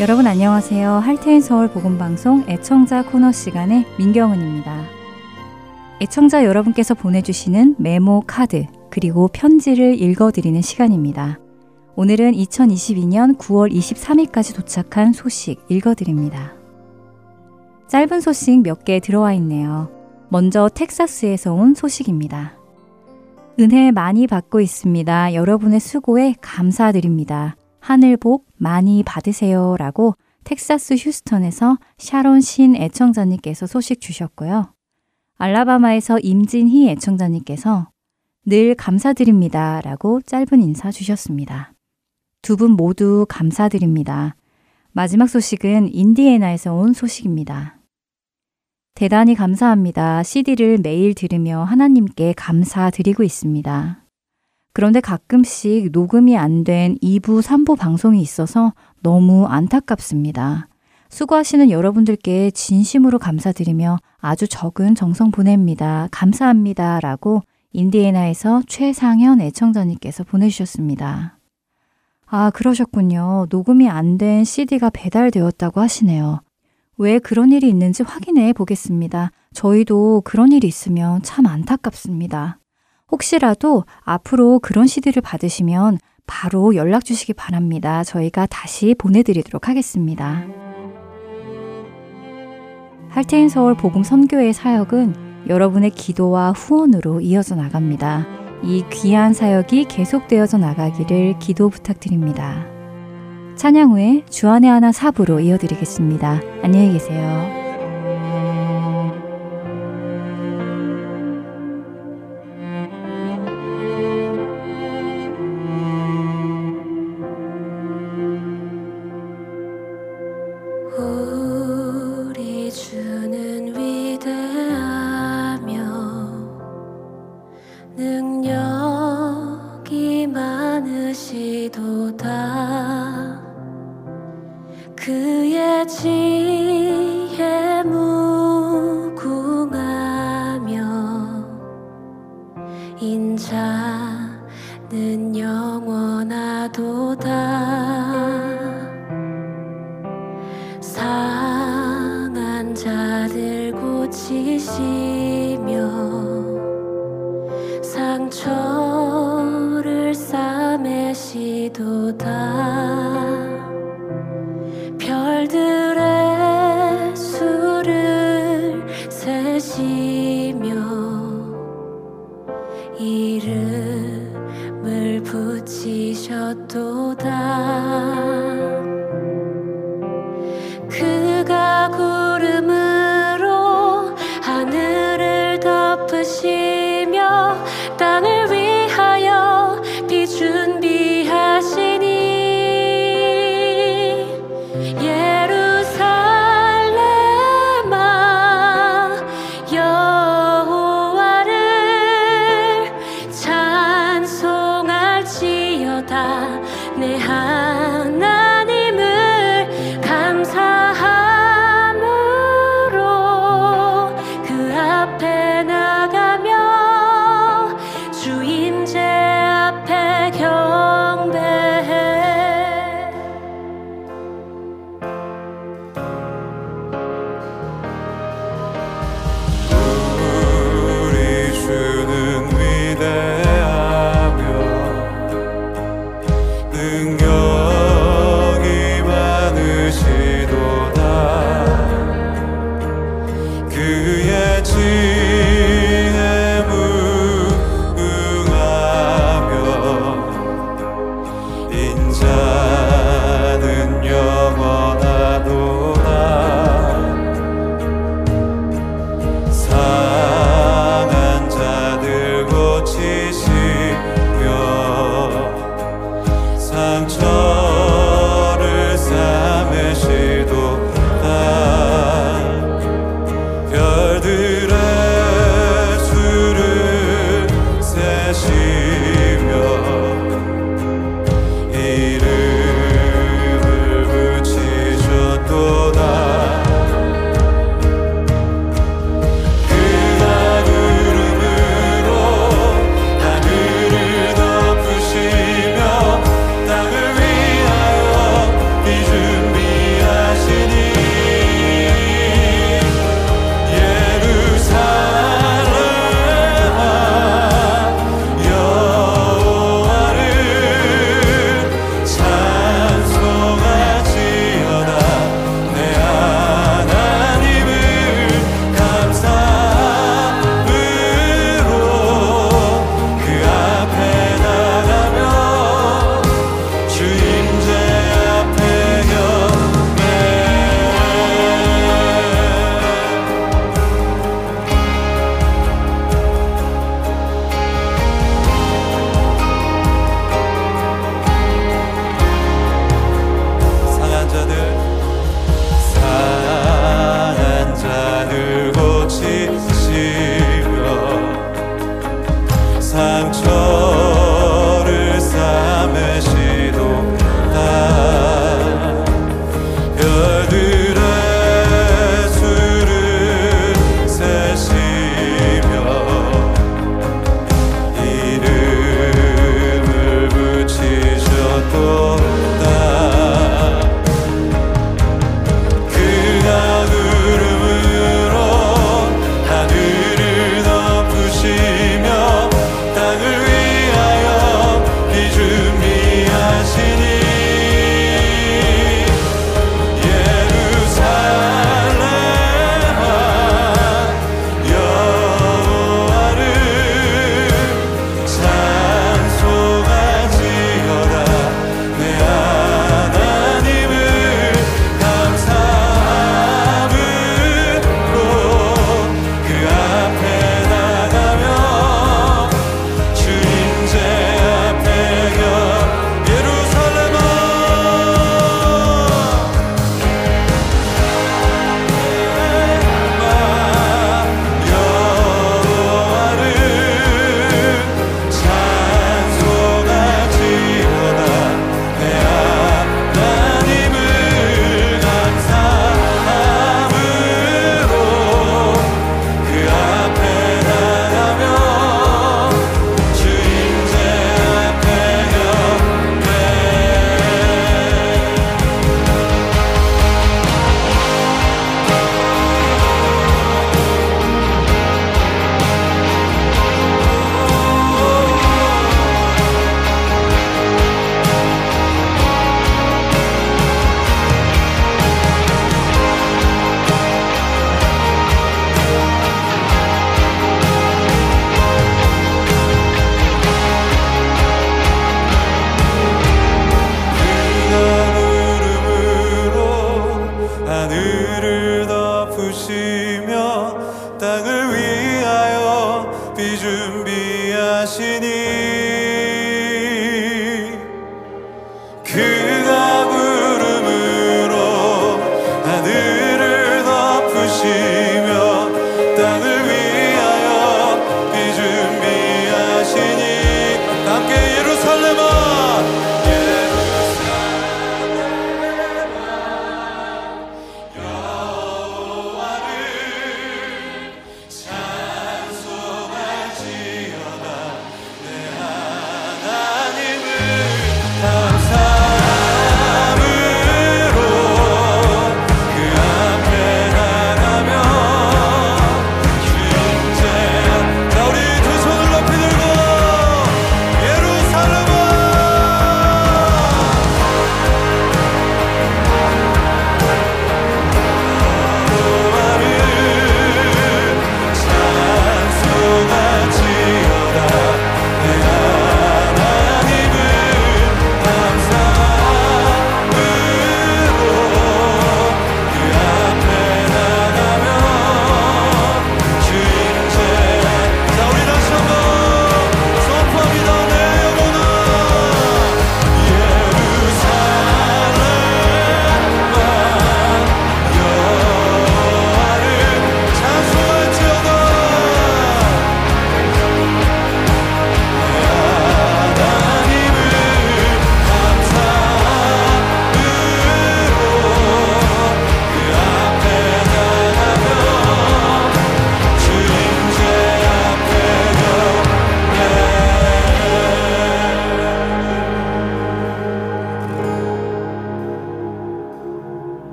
여러분 안녕하세요. 할테인 서울 복음 방송 애청자 코너 시간의 민경은입니다. 애청자 여러분께서 보내주시는 메모 카드 그리고 편지를 읽어드리는 시간입니다. 오늘은 2022년 9월 23일까지 도착한 소식 읽어드립니다. 짧은 소식 몇 개 들어와 있네요. 먼저 텍사스에서 온 소식입니다. 은혜 많이 받고 있습니다. 여러분의 수고에 감사드립니다. 하늘 복 많이 받으세요. 라고 텍사스 휴스턴에서 샤론 신 애청자님께서 소식 주셨고요. 알라바마에서 임진희 애청자님께서 늘 감사드립니다. 라고 짧은 인사 주셨습니다. 두 분 모두 감사드립니다. 마지막 소식은 인디애나에서 온 소식입니다. 대단히 감사합니다. CD를 매일 들으며 하나님께 감사드리고 있습니다. 그런데 가끔씩 녹음이 안 된 2부, 3부 방송이 있어서 너무 안타깝습니다. 수고하시는 여러분들께 진심으로 감사드리며 아주 적은 정성 보냅니다. 감사합니다. 라고 인디애나에서 최상현 애청자님께서 보내주셨습니다. 아, 그러셨군요. 녹음이 안 된 CD가 배달되었다고 하시네요. 왜 그런 일이 있는지 확인해 보겠습니다. 저희도 그런 일이 있으면 참 안타깝습니다. 혹시라도 앞으로 그런 CD를 받으시면 바로 연락 주시기 바랍니다. 저희가 다시 보내드리도록 하겠습니다. 할테인 서울 복음 선교의 사역은 여러분의 기도와 후원으로 이어져 나갑니다. 이 귀한 사역이 계속되어져 나가기를 기도 부탁드립니다. 찬양 후에 주안의 하나 사부로 이어드리겠습니다. 안녕히 계세요.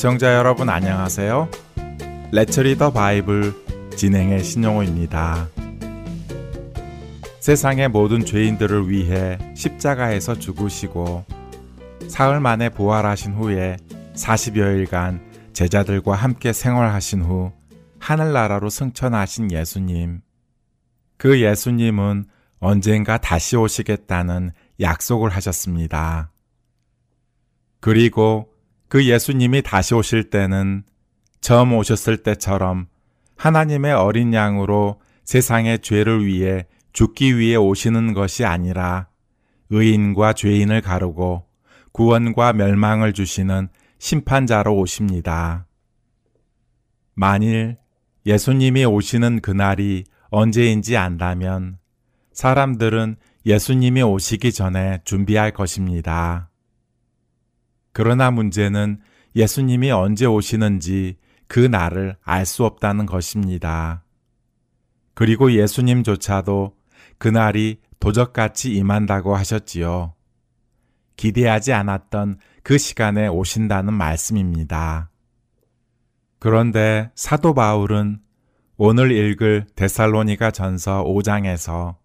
애청자 여러분 안녕하세요. 레처리 더 바이블 진행의 신용호입니다. 세상의 모든 죄인들을 위해 십자가에서 죽으시고 사흘 만에 부활하신 후에 40여일간 제자들과 함께 생활하신 후 하늘나라로 승천하신 예수님. 그 예수님은 언젠가 다시 오시겠다는 약속을 하셨습니다. 그리고 그 예수님이 다시 오실 때는 처음 오셨을 때처럼 하나님의 어린 양으로 세상의 죄를 위해 죽기 위해 오시는 것이 아니라 의인과 죄인을 가르고 구원과 멸망을 주시는 심판자로 오십니다. 만일 예수님이 오시는 그날이 언제인지 안다면 사람들은 예수님이 오시기 전에 준비할 것입니다. 그러나 문제는 예수님이 언제 오시는지 그 날을 알 수 없다는 것입니다. 그리고 예수님조차도 그날이 도적같이 임한다고 하셨지요. 기대하지 않았던 그 시간에 오신다는 말씀입니다. 그런데 사도 바울은 오늘 읽을 데살로니가 전서 5장에서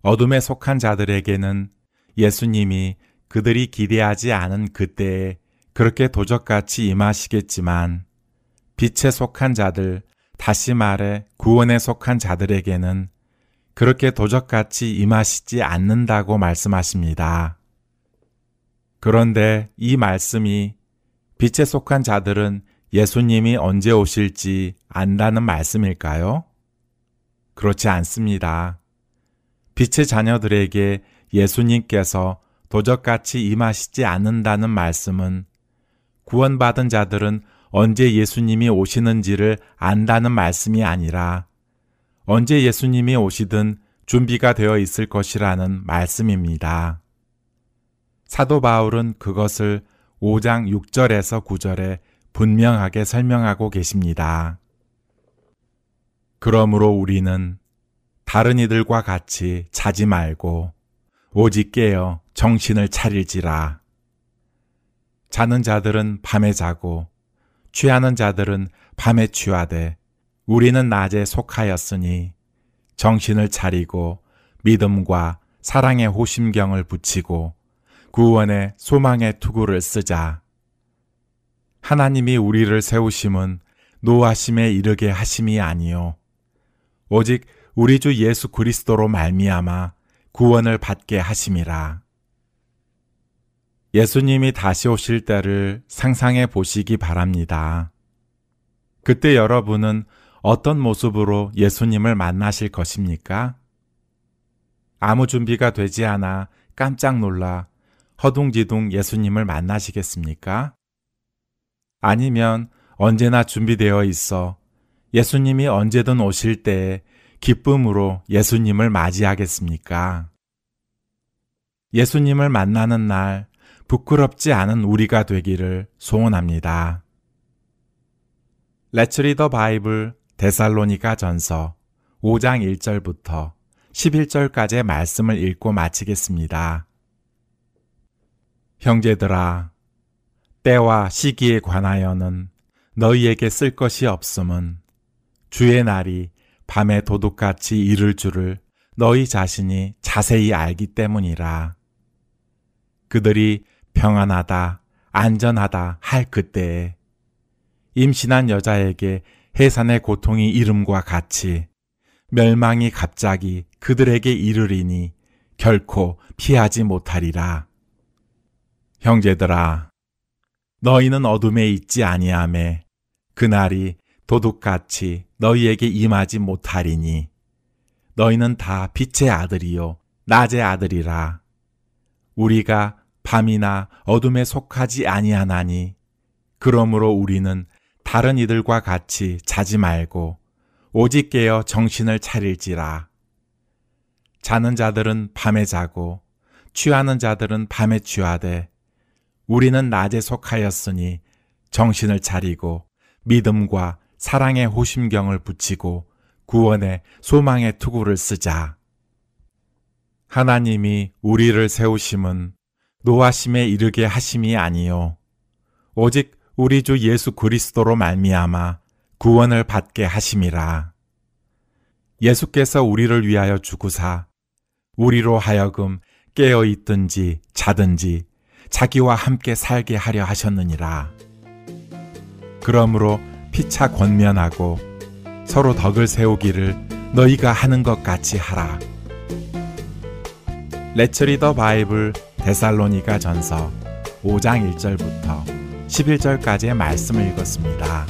어둠에 속한 자들에게는 예수님이 그들이 기대하지 않은 그때에 그렇게 도적같이 임하시겠지만 빛에 속한 자들, 다시 말해 구원에 속한 자들에게는 그렇게 도적같이 임하시지 않는다고 말씀하십니다. 그런데 이 말씀이 빛에 속한 자들은 예수님이 언제 오실지 안다는 말씀일까요? 그렇지 않습니다. 빛의 자녀들에게 예수님께서 도적같이 임하시지 않는다는 말씀은 구원받은 자들은 언제 예수님이 오시는지를 안다는 말씀이 아니라 언제 예수님이 오시든 준비가 되어 있을 것이라는 말씀입니다. 사도 바울은 그것을 5장 6절에서 9절에 분명하게 설명하고 계십니다. 그러므로 우리는 다른 이들과 같이 자지 말고 오직 깨어 정신을 차릴지라. 자는 자들은 밤에 자고 취하는 자들은 밤에 취하되 우리는 낮에 속하였으니 정신을 차리고 믿음과 사랑의 호심경을 붙이고 구원의 소망의 투구를 쓰자. 하나님이 우리를 세우심은 노하심에 이르게 하심이 아니요 오직 우리 주 예수 그리스도로 말미암아 구원을 받게 하심이라. 예수님이 다시 오실 때를 상상해 보시기 바랍니다. 그때 여러분은 어떤 모습으로 예수님을 만나실 것입니까? 아무 준비가 되지 않아 깜짝 놀라 허둥지둥 예수님을 만나시겠습니까? 아니면 언제나 준비되어 있어 예수님이 언제든 오실 때에 기쁨으로 예수님을 맞이하겠습니까? 예수님을 만나는 날 부끄럽지 않은 우리가 되기를 소원합니다. 레츠 리더 바이블 데살로니가 전서 5장 1절부터 11절까지의 말씀을 읽고 마치겠습니다. 형제들아, 때와 시기에 관하여는 너희에게 쓸 것이 없음은 주의 날이 밤에 도둑같이 이를 줄을 너희 자신이 자세히 알기 때문이라. 그들이 평안하다, 안전하다 할 그때에 임신한 여자에게 해산의 고통이 이름과 같이 멸망이 갑자기 그들에게 이르리니 결코 피하지 못하리라. 형제들아, 너희는 어둠에 있지 아니함에 그날이 도둑같이 너희에게 임하지 못하리니 너희는 다 빛의 아들이요 낮의 아들이라 우리가 밤이나 어둠에 속하지 아니하나니 그러므로 우리는 다른 이들과 같이 자지 말고 오직 깨어 정신을 차릴지라 자는 자들은 밤에 자고 취하는 자들은 밤에 취하되 우리는 낮에 속하였으니 정신을 차리고 믿음과 사랑의 호심경을 붙이고 구원의 소망의 투구를 쓰자. 하나님이 우리를 세우심은 노하심에 이르게 하심이 아니요 오직 우리 주 예수 그리스도로 말미암아 구원을 받게 하심이라. 예수께서 우리를 위하여 죽으사 우리로 하여금 깨어 있든지 자든지 자기와 함께 살게 하려 하셨느니라. 그러므로 피차 권면하고 서로 덕을 세우기를 너희가 하는 것 같이 하라. 레츠리더 바이블 데살로니가 전서 5장 1절부터 11절까지의 말씀을 읽었습니다.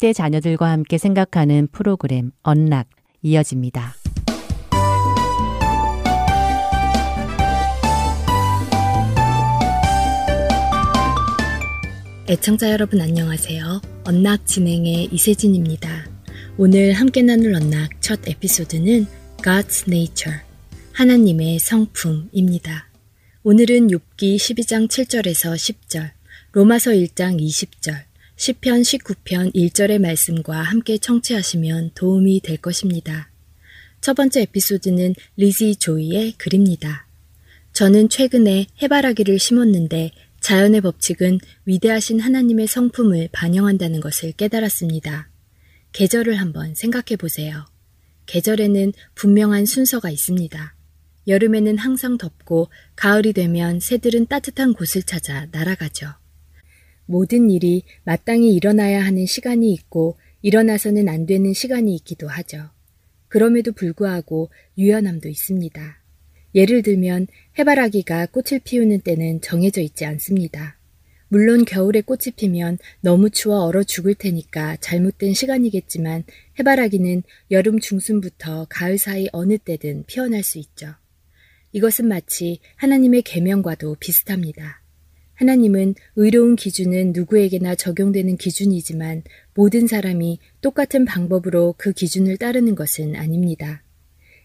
10대 자녀들과 함께 생각하는 프로그램 언락 이어집니다. 애청자 여러분 안녕하세요. 언락 진행의 이세진입니다. 오늘 함께 나눌 언락 첫 에피소드는 God's Nature, 하나님의 성품입니다. 오늘은 욥기 12장 7절에서 10절, 로마서 1장 20절, 시편 19편 1절의 말씀과 함께 청취하시면 도움이 될 것입니다. 첫 번째 에피소드는 리지 조이의 글입니다. 저는 최근에 해바라기를 심었는데 자연의 법칙은 위대하신 하나님의 성품을 반영한다는 것을 깨달았습니다. 계절을 한번 생각해 보세요. 계절에는 분명한 순서가 있습니다. 여름에는 항상 덥고 가을이 되면 새들은 따뜻한 곳을 찾아 날아가죠. 모든 일이 마땅히 일어나야 하는 시간이 있고 일어나서는 안 되는 시간이 있기도 하죠. 그럼에도 불구하고 유연함도 있습니다. 예를 들면 해바라기가 꽃을 피우는 때는 정해져 있지 않습니다. 물론 겨울에 꽃이 피면 너무 추워 얼어 죽을 테니까 잘못된 시간이겠지만 해바라기는 여름 중순부터 가을 사이 어느 때든 피어날 수 있죠. 이것은 마치 하나님의 계명과도 비슷합니다. 하나님은 의로운 기준은 누구에게나 적용되는 기준이지만 모든 사람이 똑같은 방법으로 그 기준을 따르는 것은 아닙니다.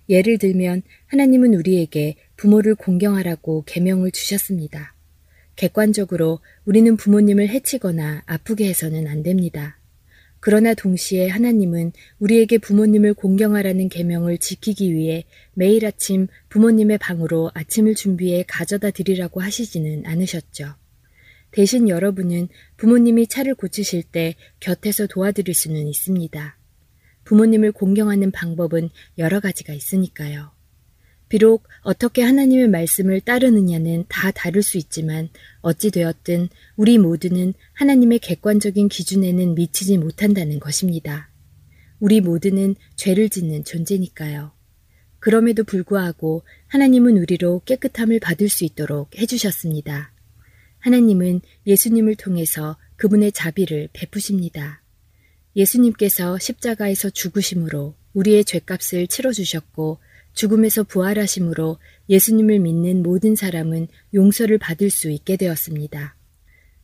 예를 들면 하나님은 우리에게 부모를 공경하라고 계명을 주셨습니다. 객관적으로 우리는 부모님을 해치거나 아프게 해서는 안 됩니다. 그러나 동시에 하나님은 우리에게 부모님을 공경하라는 계명을 지키기 위해 매일 아침 부모님의 방으로 아침을 준비해 가져다 드리라고 하시지는 않으셨죠. 대신 여러분은 부모님이 차를 고치실 때 곁에서 도와드릴 수는 있습니다. 부모님을 공경하는 방법은 여러 가지가 있으니까요. 비록 어떻게 하나님의 말씀을 따르느냐는 다 다를 수 있지만 어찌되었든 우리 모두는 하나님의 객관적인 기준에는 미치지 못한다는 것입니다. 우리 모두는 죄를 짓는 존재니까요. 그럼에도 불구하고 하나님은 우리로 깨끗함을 받을 수 있도록 해주셨습니다. 하나님은 예수님을 통해서 그분의 자비를 베푸십니다. 예수님께서 십자가에서 죽으심으로 우리의 죄값을 치러주셨고 죽음에서 부활하심으로 예수님을 믿는 모든 사람은 용서를 받을 수 있게 되었습니다.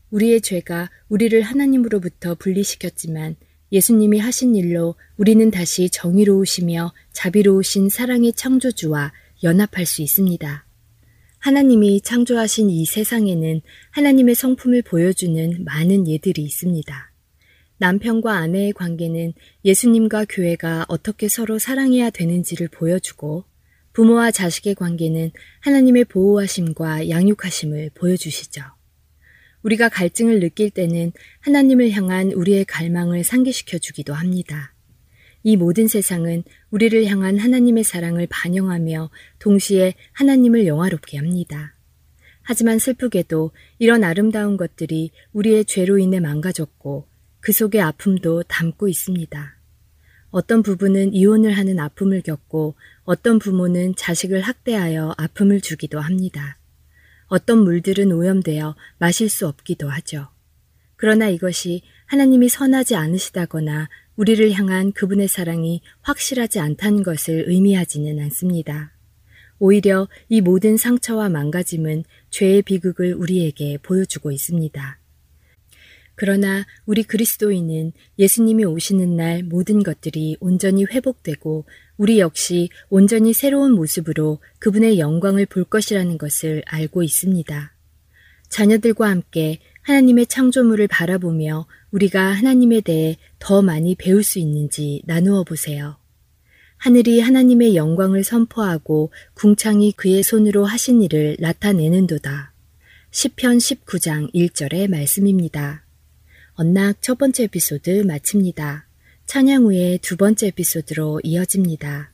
우리의 죄가 우리를 하나님으로부터 분리시켰지만 예수님이 하신 일로 우리는 다시 정의로우시며 자비로우신 사랑의 창조주와 연합할 수 있습니다. 하나님이 창조하신 이 세상에는 하나님의 성품을 보여주는 많은 예들이 있습니다. 남편과 아내의 관계는 예수님과 교회가 어떻게 서로 사랑해야 되는지를 보여주고 부모와 자식의 관계는 하나님의 보호하심과 양육하심을 보여주시죠. 우리가 갈증을 느낄 때는 하나님을 향한 우리의 갈망을 상기시켜 주기도 합니다. 이 모든 세상은 우리를 향한 하나님의 사랑을 반영하며 동시에 하나님을 영화롭게 합니다. 하지만 슬프게도 이런 아름다운 것들이 우리의 죄로 인해 망가졌고 그 속에 아픔도 담고 있습니다. 어떤 부부는 이혼을 하는 아픔을 겪고 어떤 부모는 자식을 학대하여 아픔을 주기도 합니다. 어떤 물들은 오염되어 마실 수 없기도 하죠. 그러나 이것이 하나님이 선하지 않으시다거나 우리를 향한 그분의 사랑이 확실하지 않다는 것을 의미하지는 않습니다. 오히려 이 모든 상처와 망가짐은 죄의 비극을 우리에게 보여주고 있습니다. 그러나 우리 그리스도인은 예수님이 오시는 날 모든 것들이 온전히 회복되고 우리 역시 온전히 새로운 모습으로 그분의 영광을 볼 것이라는 것을 알고 있습니다. 자녀들과 함께 하나님의 창조물을 바라보며 우리가 하나님에 대해 더 많이 배울 수 있는지 나누어 보세요. 하늘이 하나님의 영광을 선포하고 궁창이 그의 손으로 하신 일을 나타내는도다. 10편 19장 1절의 말씀입니다. 언락 첫 번째 에피소드 마칩니다. 찬양 후에 두 번째 에피소드로 이어집니다.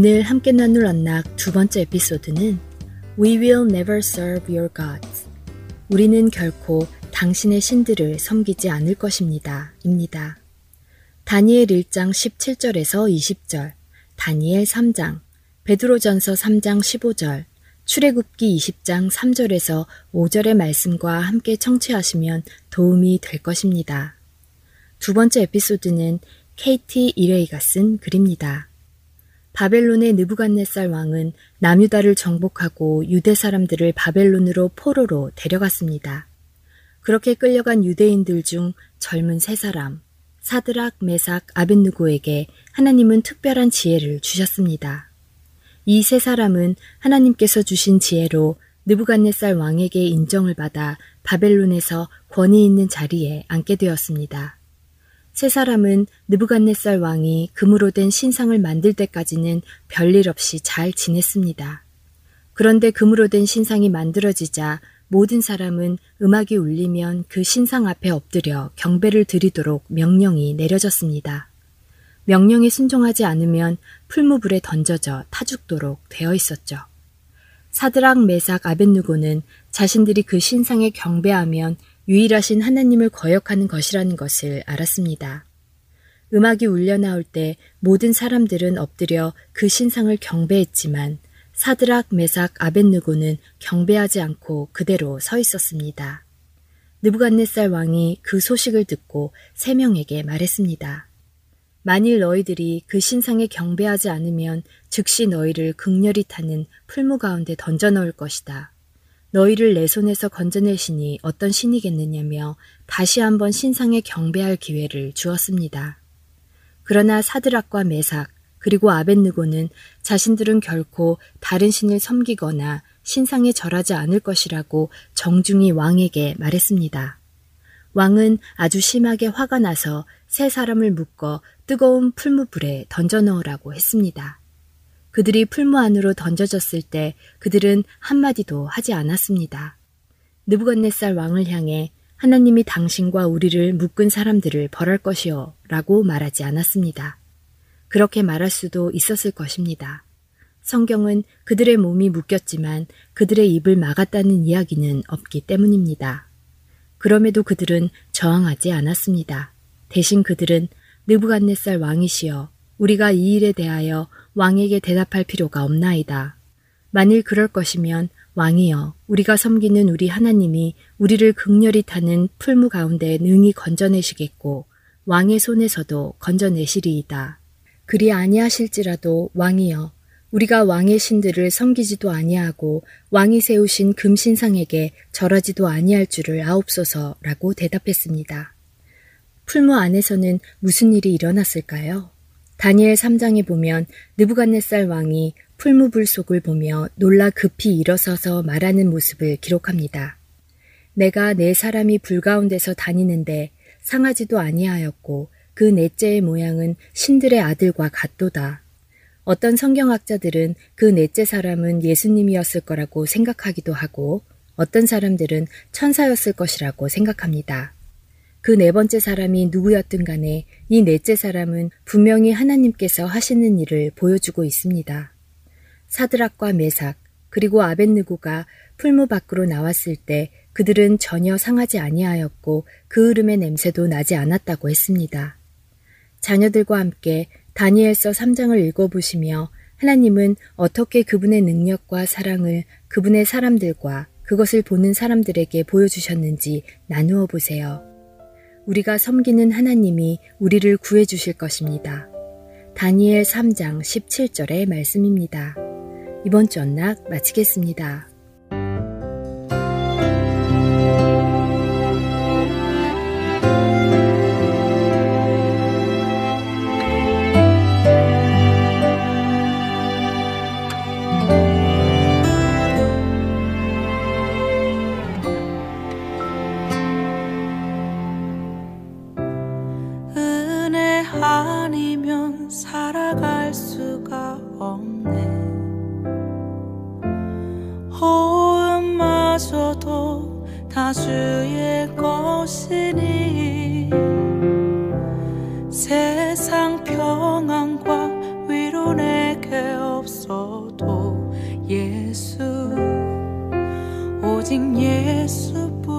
오늘 함께 나눌 언락 두 번째 에피소드는 We will never serve your gods. 우리는 결코 당신의 신들을 섬기지 않을 것입니다. 입니다. 다니엘 1장 17절에서 20절, 다니엘 3장, 베드로전서 3장 15절, 출애굽기 20장 3절에서 5절의 말씀과 함께 청취하시면 도움이 될 것입니다. 두 번째 에피소드는 케이티 이레이가 쓴 글입니다. 바벨론의 느부갓네살 왕은 남유다를 정복하고 유대 사람들을 바벨론으로 포로로 데려갔습니다. 그렇게 끌려간 유대인들 중 젊은 세 사람, 사드락, 메삭, 아벤누고에게 하나님은 특별한 지혜를 주셨습니다. 이 세 사람은 하나님께서 주신 지혜로 느부갓네살 왕에게 인정을 받아 바벨론에서 권위 있는 자리에 앉게 되었습니다. 세 사람은 느부갓네살 왕이 금으로 된 신상을 만들 때까지는 별일 없이 잘 지냈습니다. 그런데 금으로 된 신상이 만들어지자 모든 사람은 음악이 울리면 그 신상 앞에 엎드려 경배를 드리도록 명령이 내려졌습니다. 명령에 순종하지 않으면 풀무불에 던져져 타죽도록 되어 있었죠. 사드락, 메삭, 아벤누고는 자신들이 그 신상에 경배하면 유일하신 하나님을 거역하는 것이라는 것을 알았습니다. 음악이 울려 나올 때 모든 사람들은 엎드려 그 신상을 경배했지만 사드락, 메삭, 아벤누고는 경배하지 않고 그대로 서 있었습니다. 느부갓네살 왕이 그 소식을 듣고 세 명에게 말했습니다. 만일 너희들이 그 신상에 경배하지 않으면 즉시 너희를 극렬히 타는 풀무 가운데 던져 넣을 것이다. 너희를 내 손에서 신이 어떤 신이겠느냐며 다시 한번 신상에 경배할 기회를 주었습니다. 그러나 사드락과 메삭 그리고 아벤느고는 자신들은 결코 다른 신을 섬기거나 신상에 절하지 않을 것이라고 정중히 왕에게 말했습니다. 왕은 아주 심하게 화가 나서 세 사람을 묶어 뜨거운 풀무불에 던져 넣으라고 했습니다. 그들이 풀무 안으로 던져졌을 때 그들은 한마디도 하지 않았습니다. 느부갓네살 왕을 향해 하나님이 당신과 우리를 묶은 사람들을 벌할 것이요 라고 말하지 않았습니다. 그렇게 말할 수도 있었을 것입니다. 성경은 그들의 몸이 묶였지만 그들의 입을 막았다는 이야기는 없기 때문입니다. 그럼에도 그들은 저항하지 않았습니다. 대신 그들은 느부갓네살 왕이시여 우리가 이 일에 대하여 왕에게 대답할 필요가 없나이다. 만일 그럴 것이면 왕이여 우리가 섬기는 우리 하나님이 우리를 극렬히 타는 풀무 가운데 능히 건져내시겠고 왕의 손에서도 건져내시리이다. 그리 아니하실지라도 왕이여 우리가 왕의 신들을 섬기지도 아니하고 왕이 세우신 금신상에게 절하지도 아니할 줄을 아옵소서라고 대답했습니다. 풀무 안에서는 무슨 일이 일어났을까요? 다니엘 3장에 보면 느부갓네살 왕이 풀무불 속을 보며 놀라 급히 일어서서 말하는 모습을 기록합니다. 내가 네 사람이 불 가운데서 다니는데 상하지도 아니하였고 그 넷째의 모양은 신들의 아들과 같도다. 어떤 성경학자들은 그 넷째 사람은 예수님이었을 거라고 생각하기도 하고 어떤 사람들은 천사였을 것이라고 생각합니다. 그 네 번째 사람이 누구였든 간에 이 넷째 사람은 분명히 하나님께서 하시는 일을 보여주고 있습니다. 사드락과 메삭 그리고 아벤느고가 풀무 밖으로 나왔을 때 그들은 전혀 상하지 아니하였고 그 흐름의 냄새도 나지 않았다고 했습니다. 자녀들과 함께 다니엘서 3장을 읽어보시며 하나님은 어떻게 그분의 능력과 사랑을 그분의 사람들과 그것을 보는 사람들에게 보여주셨는지 나누어 보세요. 우리가 섬기는 하나님이 우리를 구해 주실 것입니다. 다니엘 3장 17절의 말씀입니다. 이번 주 언락 마치겠습니다. 살아갈 수가 없네. 호흡마저도 다 주의 것이니 세상 평안과 위로 내게 없어도 예수 오직 예수뿐이네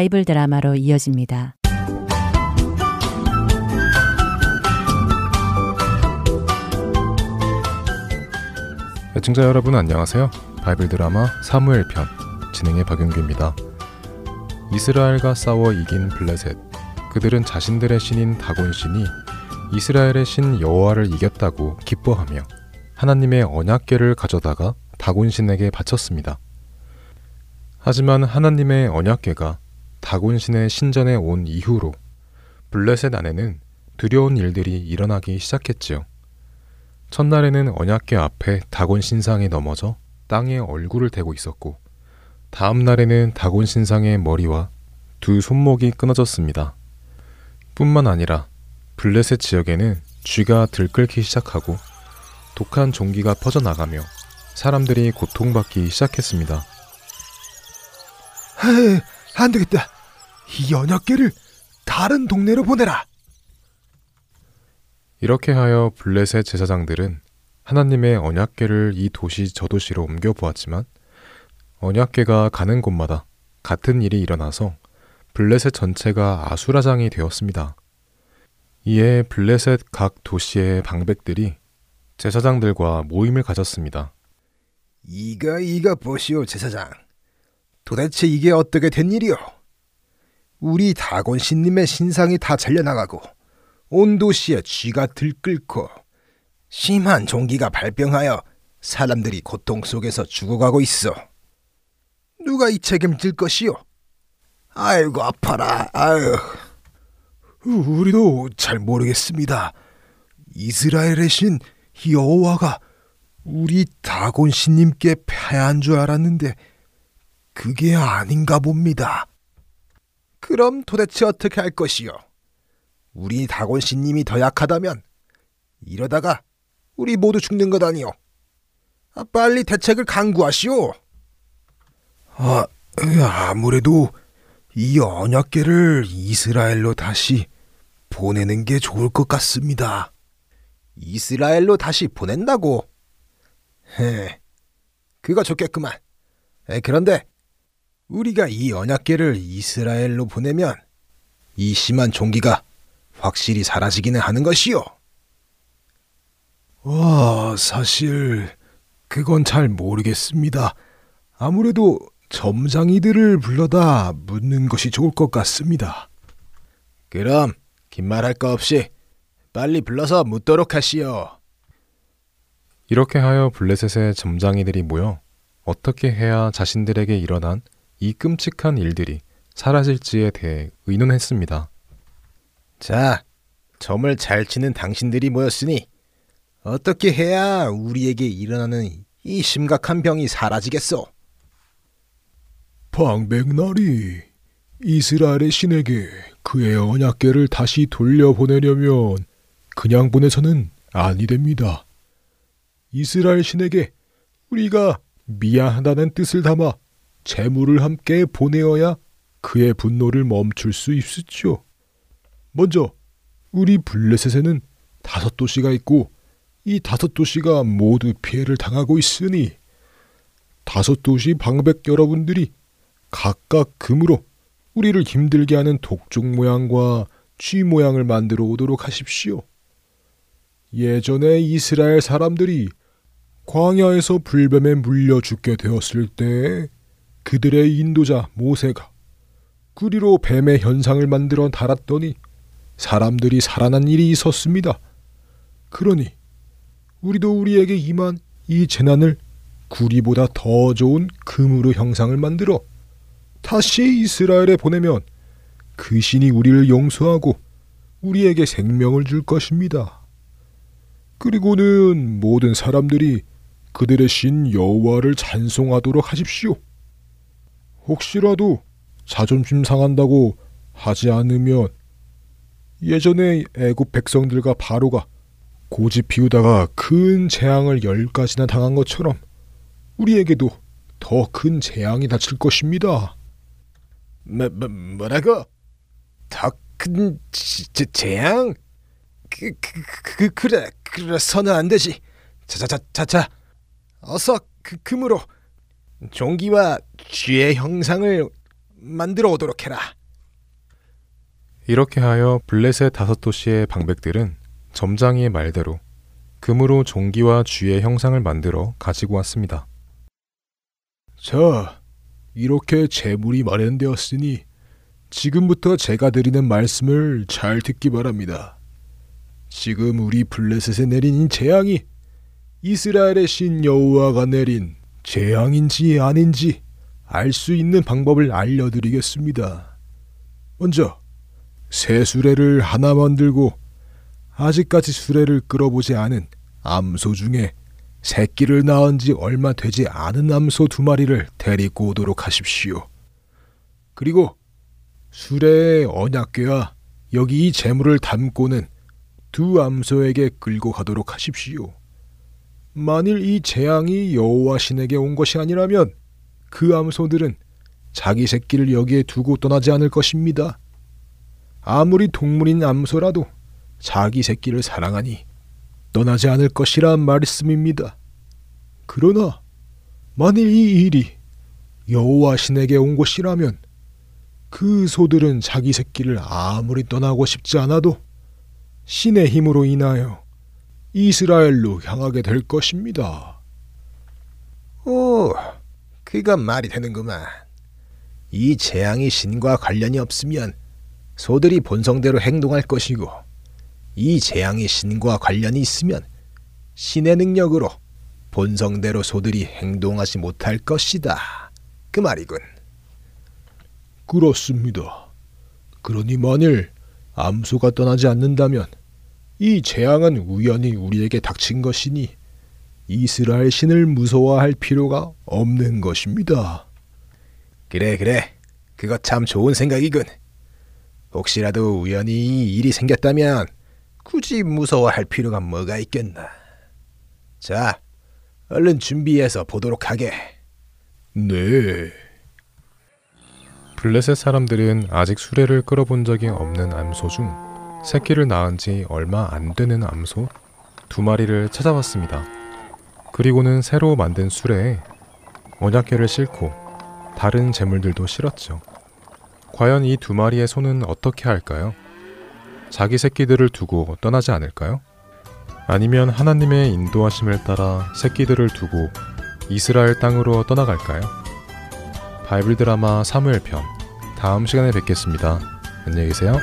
바이블 드라마로 이어집니다. 애청자 여러분 안녕하세요. 바이블 드라마 사무엘 편 진행의 박윤규입니다. 이스라엘과 싸워 이긴 블레셋. 그들은 자신들의 신인 다곤 신이 이스라엘의 신 여호와를 이겼다고 기뻐하며 하나님의 언약궤를 가져다가 다곤 신에게 바쳤습니다. 하지만 하나님의 언약궤가 다곤신의 신전에 온 이후로 블레셋 안에는 두려운 일들이 일어나기 시작했지요. 첫날에는 언약궤 앞에 다곤 신상이 넘어져 땅에 얼굴을 대고 있었고 다음 날에는 다곤 신상의 머리와 두 손목이 끊어졌습니다. 뿐만 아니라 블레셋 지역에는 쥐가 들끓기 시작하고 독한 종기가 퍼져나가며 사람들이 고통받기 시작했습니다. 안 되겠다. 이 연약계를 다른 동네로 보내라. 이렇게 하여 블레셋 제사장들은 하나님의 언약계를 이 도시 저 도시로 옮겨 보았지만 언약계가 가는 곳마다 같은 일이 일어나서 블레셋 전체가 아수라장이 되었습니다. 이에 블레셋 각 도시의 방백들이 제사장들과 모임을 가졌습니다. 이가 이가 보시오 제사장. 도대체 이게 어떻게 된 일이오? 우리 다곤 신님의 신상이 다 잘려나가고 온 도시에 쥐가 들끓고 심한 종기가 발병하여 사람들이 고통 속에서 죽어가고 있어. 누가 이 책임질 것이오? 아이고 아파라. 아유. 우리도 잘 모르겠습니다. 이스라엘의 신 여호와가 우리 다곤 신님께 패한 줄 알았는데 그게 아닌가 봅니다. 그럼 도대체 어떻게 할 것이요? 우리 다곤씨님이 더 약하다면 이러다가 우리 모두 죽는 것 아니오? 아, 빨리 대책을 강구하시오. 아, 아무래도 이 언약계를 이스라엘로 다시 보내는 게 좋을 것 같습니다. 이스라엘로 다시 보낸다고? 헤, 그거 좋겠구만. 에, 그런데 우리가 이 언약계를 이스라엘로 보내면 이 심한 종기가 확실히 사라지기는 하는 것이요. 와, 사실 그건 잘 모르겠습니다. 아무래도 점장이들을 불러다 묻는 것이 좋을 것 같습니다. 그럼 긴 말 할 거 없이 빨리 불러서 묻도록 하시오. 이렇게 하여 블레셋의 점장이들이 모여 어떻게 해야 자신들에게 일어난 이 끔찍한 일들이 사라질지에 대해 의논했습니다. 자, 점을 잘 치는 당신들이 모였으니 어떻게 해야 우리에게 일어나는 이 심각한 병이 사라지겠소? 방백날이 이스라엘의 신에게 그의 언약궤를 다시 돌려보내려면 그냥 보내서는 아니 됩니다. 이스라엘 신에게 우리가 미안하다는 뜻을 담아 재물을 함께 보내어야 그의 분노를 멈출 수 있었죠. 먼저 우리 블레셋에는 다섯 도시가 있고 이 다섯 도시가 모두 피해를 당하고 있으니 다섯 도시 방백 여러분들이 각각 금으로 우리를 힘들게 하는 독종 모양과 쥐 모양을 만들어 오도록 하십시오. 예전에 이스라엘 사람들이 광야에서 불뱀에 물려 죽게 되었을 때 그들의 인도자 모세가 구리로 뱀의 현상을 만들어 달았더니 사람들이 살아난 일이 있었습니다. 그러니 우리도 우리에게 임한 이 재난을 구리보다 더 좋은 금으로 형상을 만들어 다시 이스라엘에 보내면 그 신이 우리를 용서하고 우리에게 생명을 줄 것입니다. 그리고는 모든 사람들이 그들의 신 여호와를 찬송하도록 하십시오. 혹시라도 자존심 상한다고 하지 않으면 예전에 애굽 백성들과 바로가 고집 피우다가 큰 재앙을 열 가지나 당한 것처럼 우리에게도 더 큰 재앙이 닥칠 것입니다. 뭐, 뭐 뭐라고? 더 큰 재앙? 그, 그, 그, 그래, 그래서는 안 되지. 자자자자자, 어서 그 금으로 종기와 쥐의 형상을 만들어 오도록 해라. 이렇게 하여 블레셋 다섯 도시의 방백들은 점장이의 말대로 금으로 종기와 쥐의 형상을 만들어 가지고 왔습니다. 자, 이렇게 재물이 마련되었으니 지금부터 제가 드리는 말씀을 잘 듣기 바랍니다. 지금 우리 블레셋에 내린 이 재앙이 이스라엘의 신 여호와가 내린 재앙인지 아닌지 알 수 있는 방법을 알려드리겠습니다. 먼저 새 수레를 하나 만들고 아직까지 수레를 끌어보지 않은 암소 중에 새끼를 낳은 지 얼마 되지 않은 암소 두 마리를 데리고 오도록 하십시오. 그리고 수레의 언약궤와 여기 이 재물을 담고는 두 암소에게 끌고 가도록 하십시오. 만일 이 재앙이 여호와 신에게 온 것이 아니라면 그 암소들은 자기 새끼를 여기에 두고 떠나지 않을 것입니다. 아무리 동물인 암소라도 자기 새끼를 사랑하니 떠나지 않을 것이란 말씀입니다. 그러나 만일 이 일이 여호와 신에게 온 것이라면 그 소들은 자기 새끼를 아무리 떠나고 싶지 않아도 신의 힘으로 인하여 이스라엘로 향하게 될 것입니다. 오, 그건 말이 되는구만. 이 재앙이 신과 관련이 없으면 소들이 본성대로 행동할 것이고 이 재앙이 신과 관련이 있으면 신의 능력으로 본성대로 소들이 행동하지 못할 것이다. 그 말이군. 그렇습니다. 그러니 만일 암소가 떠나지 않는다면 이 재앙은 우연히 우리에게 닥친 것이니 이스라엘 신을 무서워할 필요가 없는 것입니다. 그래, 그래. 그거 참 좋은 생각이군. 혹시라도 우연히 이 일이 생겼다면 굳이 무서워할 필요가 뭐가 있겠나. 자, 얼른 준비해서 보도록 하게. 네. 블레셋 사람들은 아직 수레를 끌어본 적이 없는 암소 중 새끼를 낳은 지 얼마 안 되는 암소 두 마리를 찾아왔습니다. 그리고는 새로 만든 수레에 언약궤를 싣고 다른 재물들도 실었죠. 과연 이 두 마리의 소는 어떻게 할까요? 자기 새끼들을 두고 떠나지 않을까요? 아니면 하나님의 인도하심을 따라 새끼들을 두고 이스라엘 땅으로 떠나갈까요? 바이블 드라마 사무엘 편 다음 시간에 뵙겠습니다. 안녕히 계세요.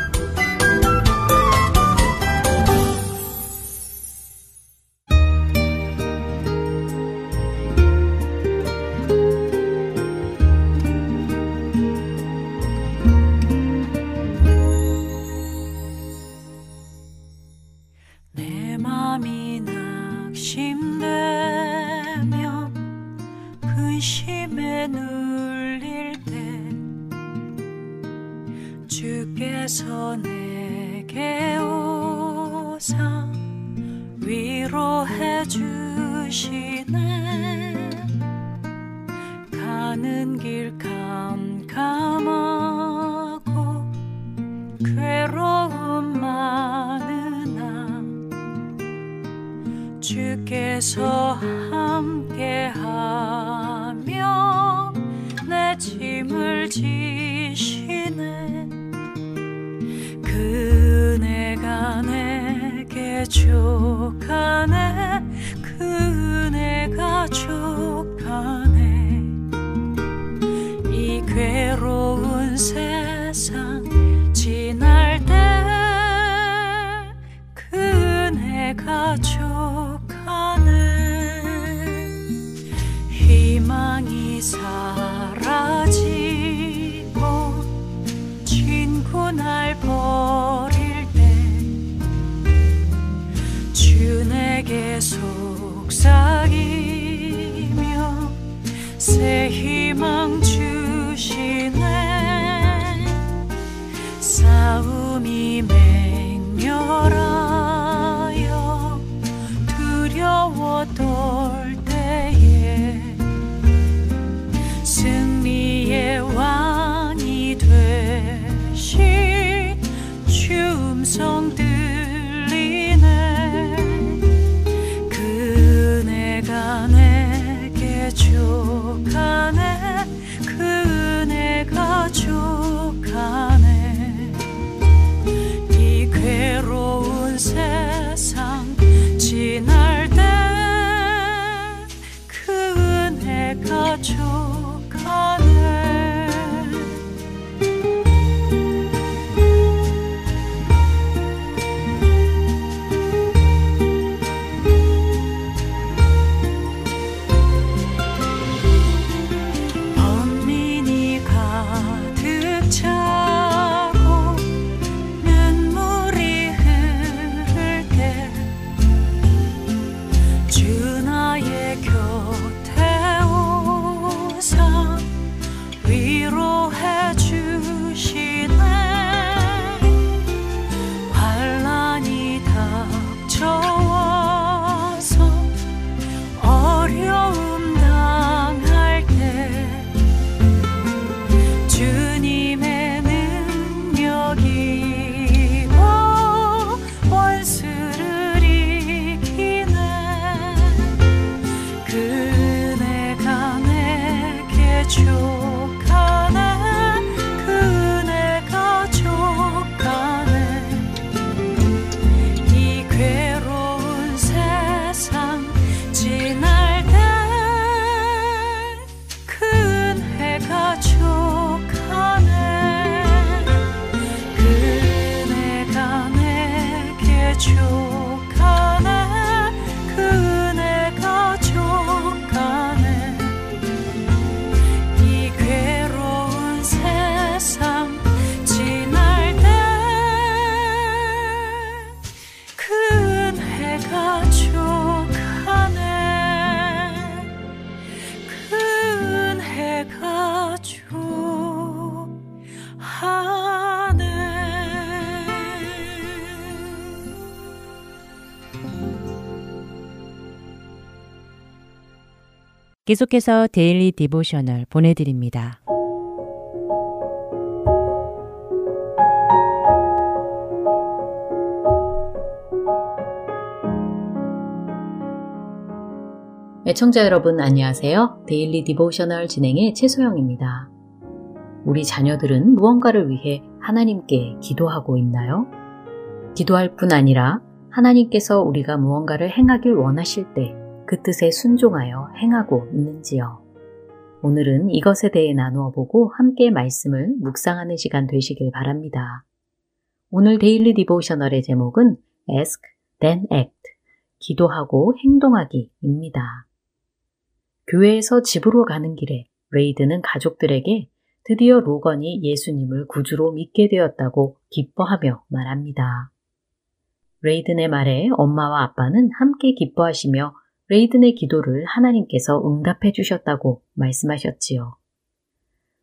계속해서 Daily Devotional 보내드립니다. 애청자 여러분 안녕하세요. Daily Devotional 진행의 최소영입니다. 우리 자녀들은 무언가를 위해 하나님께 기도하고 있나요? 기도할 뿐 아니라 하나님께서 우리가 무언가를 행하길 원하실 때 그 뜻에 순종하여 행하고 있는지요. 오늘은 이것에 대해 나누어 보고 함께 말씀을 묵상하는 시간 되시길 바랍니다. 오늘 Daily Devotional의 제목은 Ask, then Act. 기도하고 행동하기입니다. 교회에서 집으로 가는 길에 레이드는 가족들에게 드디어 로건이 예수님을 구주로 믿게 되었다고 기뻐하며 말합니다. 레이든의 말에 엄마와 아빠는 함께 기뻐하시며 레이든의 기도를 하나님께서 응답해 주셨다고 말씀하셨지요.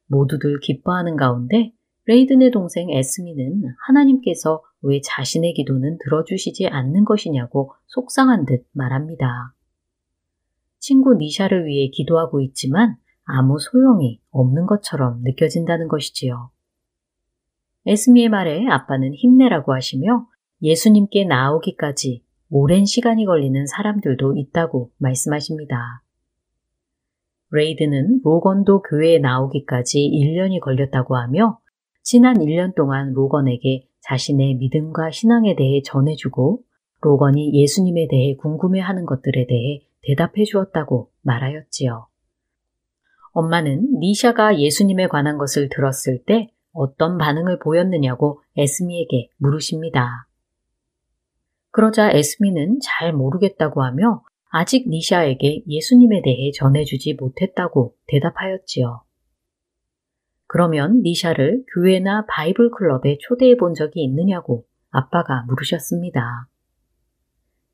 모두들 기뻐하는 가운데 레이든의 동생 에스미는 하나님께서 왜 자신의 기도는 들어주시지 않는 것이냐고 속상한 듯 말합니다. 친구 니샤를 위해 기도하고 있지만 아무 소용이 없는 것처럼 느껴진다는 것이지요. 에스미의 말에 아빠는 힘내라고 하시며 예수님께 나오기까지 오랜 시간이 걸리는 사람들도 있다고 말씀하십니다. 레이드는 로건도 교회에 나오기까지 1년이 걸렸다고 하며 지난 1년 동안 로건에게 자신의 믿음과 신앙에 대해 전해주고 로건이 예수님에 대해 궁금해하는 것들에 대해 대답해 주었다고 말하였지요. 엄마는 니샤가 예수님에 관한 것을 들었을 때 어떤 반응을 보였느냐고 에스미에게 물으십니다. 그러자 에스미는 잘 모르겠다고 하며 아직 니샤에게 예수님에 대해 전해주지 못했다고 대답하였지요. 그러면 니샤를 교회나 바이블 클럽에 초대해 본 적이 있느냐고 아빠가 물으셨습니다.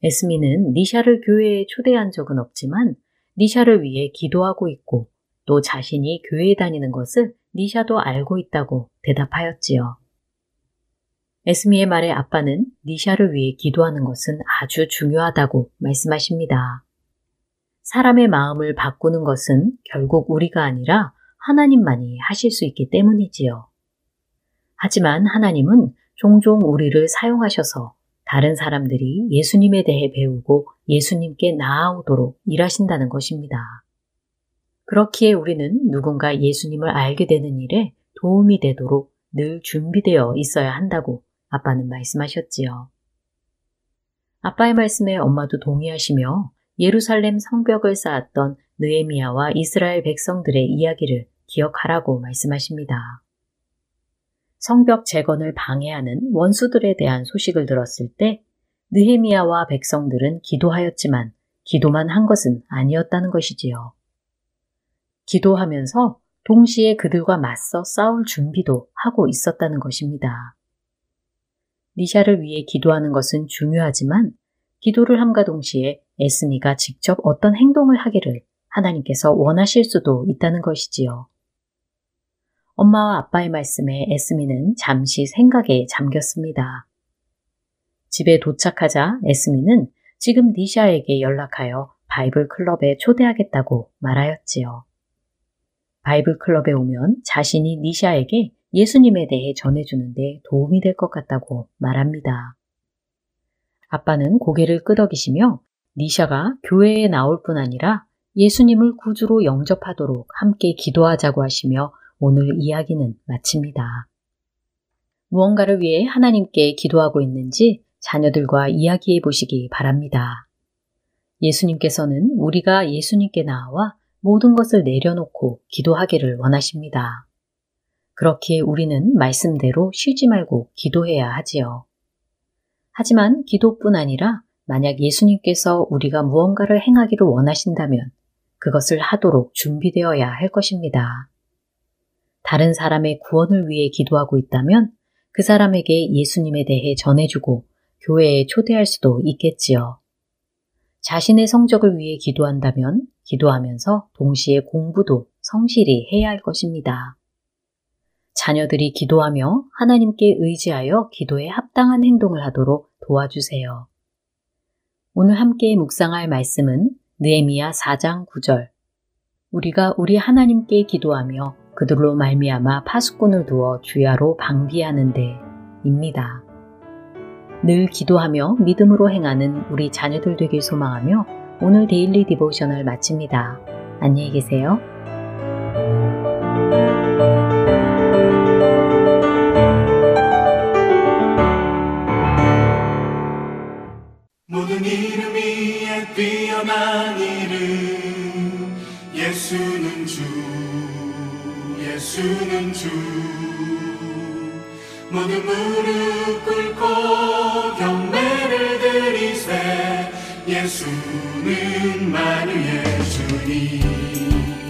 에스미는 니샤를 교회에 초대한 적은 없지만 니샤를 위해 기도하고 있고 또 자신이 교회에 다니는 것을 니샤도 알고 있다고 대답하였지요. 에스미의 말에 아빠는 니샤를 위해 기도하는 것은 아주 중요하다고 말씀하십니다. 사람의 마음을 바꾸는 것은 결국 우리가 아니라 하나님만이 하실 수 있기 때문이지요. 하지만 하나님은 종종 우리를 사용하셔서 다른 사람들이 예수님에 대해 배우고 예수님께 나아오도록 일하신다는 것입니다. 그렇기에 우리는 누군가 예수님을 알게 되는 일에 도움이 되도록 늘 준비되어 있어야 한다고 아빠는 말씀하셨지요. 아빠의 말씀에 엄마도 동의하시며 예루살렘 성벽을 쌓았던 느에미아와 이스라엘 백성들의 이야기를 기억하라고 말씀하십니다. 성벽 재건을 방해하는 원수들에 대한 소식을 들었을 때 느헤미야와 백성들은 기도하였지만 기도만 한 것은 아니었다는 것이지요. 기도하면서 동시에 그들과 맞서 싸울 준비도 하고 있었다는 것입니다. 니샤를 위해 기도하는 것은 중요하지만 기도를 함과 동시에 에스미가 직접 어떤 행동을 하기를 하나님께서 원하실 수도 있다는 것이지요. 엄마와 아빠의 말씀에 에스미는 잠시 생각에 잠겼습니다. 집에 도착하자 에스미는 지금 니샤에게 연락하여 바이블 클럽에 초대하겠다고 말하였지요. 바이블 클럽에 오면 자신이 니샤에게 예수님에 대해 전해주는데 도움이 될 것 같다고 말합니다. 아빠는 고개를 끄덕이시며 니샤가 교회에 나올 뿐 아니라 예수님을 구주로 영접하도록 함께 기도하자고 하시며 오늘 이야기는 마칩니다. 무언가를 위해 하나님께 기도하고 있는지 자녀들과 이야기해 보시기 바랍니다. 예수님께서는 우리가 예수님께 나와 모든 것을 내려놓고 기도하기를 원하십니다. 그렇기에 우리는 말씀대로 쉬지 말고 기도해야 하지요. 하지만 기도뿐 아니라 만약 예수님께서 우리가 무언가를 행하기를 원하신다면 그것을 하도록 준비되어야 할 것입니다. 다른 사람의 구원을 위해 기도하고 있다면 그 사람에게 예수님에 대해 전해주고 교회에 초대할 수도 있겠지요. 자신의 성적을 위해 기도한다면 기도하면서 동시에 공부도 성실히 해야 할 것입니다. 자녀들이 기도하며 하나님께 의지하여 기도에 합당한 행동을 하도록 도와주세요. 오늘 함께 묵상할 말씀은 느에미야 4장 9절. 우리가 우리 하나님께 기도하며 그들로 말미암아 파수꾼을 두어 주야로 방비하는데 입니다. 늘 기도하며 믿음으로 행하는 우리 자녀들 되길 소망하며 오늘 Daily Devotional 마칩니다. 안녕히 계세요. 모든 이름 위에 뛰어난 이름. 예수는 주 예수는 주. 모든 무릎 꿇고 경배를 드리세. 예수는 만유의 주님.